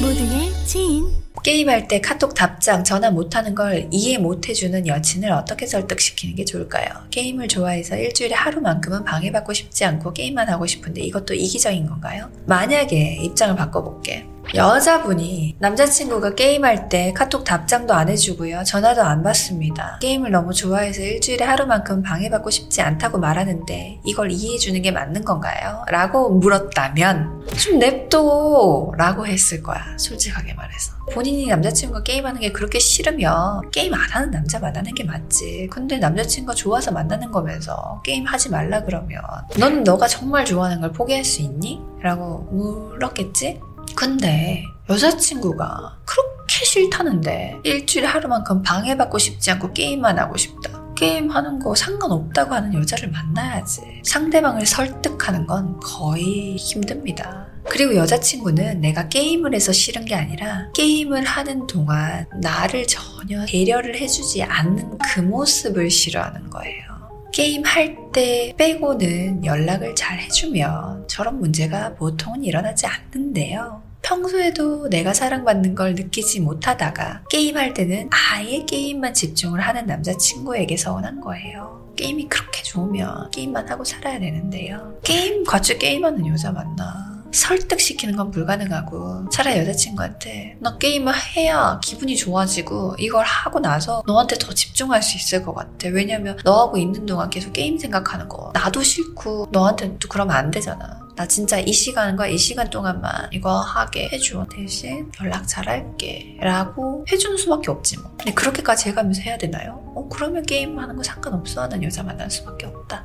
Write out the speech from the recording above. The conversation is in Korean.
모두의 지인 게임할 때 카톡 답장, 전화 못하는 걸 이해 못해주는 여친을 어떻게 설득시키는 게 좋을까요? 게임을 좋아해서 일주일에 하루만큼은 방해받고 싶지 않고 게임만 하고 싶은데 이것도 이기적인 건가요? 만약에 입장을 바꿔볼게. 여자분이 남자친구가 게임할 때 카톡 답장도 안 해주고요. 전화도 안 받습니다. 게임을 너무 좋아해서 일주일에 하루만큼 방해받고 싶지 않다고 말하는데 이걸 이해해주는 게 맞는 건가요? 라고 물었다면 좀 냅둬 라고 했을 거야. 솔직하게 말해서. 본인이 남자친구가 게임하는 게 그렇게 싫으면 게임 안 하는 남자 만나는 게 맞지. 근데 남자친구가 좋아서 만나는 거면서 게임 하지 말라 그러면 너는 너가 정말 좋아하는 걸 포기할 수 있니? 라고 물었겠지? 근데 여자친구가 그렇게 싫다는데 일주일에 하루만큼 방해받고 싶지 않고 게임만 하고 싶다. 게임하는 거 상관없다고 하는 여자를 만나야지. 상대방을 설득하는 건 거의 힘듭니다. 그리고 여자친구는 내가 게임을 해서 싫은 게 아니라 게임을 하는 동안 나를 전혀 배려를 해주지 않는 그 모습을 싫어하는 거예요. 게임 할 때 빼고는 연락을 잘 해주면 저런 문제가 보통은 일어나지 않는데요. 평소에도 내가 사랑받는 걸 느끼지 못하다가 게임할 때는 아예 게임만 집중을 하는 남자친구에게 서운한 거예요. 게임이 그렇게 좋으면 게임만 하고 살아야 되는데요. 게임 같이 게임하는 여자 만나. 설득시키는 건 불가능하고 차라리 여자친구한테 너 게임을 해야 기분이 좋아지고 이걸 하고 나서 너한테 더 집중할 수 있을 것 같아 왜냐면 너하고 있는 동안 계속 게임 생각하는 거 나도 싫고 너한테는 또 그러면 안 되잖아 나 진짜 이 시간과 이 시간 동안만 이거 하게 해줘. 대신 연락 잘할게. 라고 해주는 수밖에 없지 뭐. 근데 그렇게까지 해가면서 해야 되나요? 어 그러면 게임하는 거 상관없어 하는 여자 만날 수밖에 없다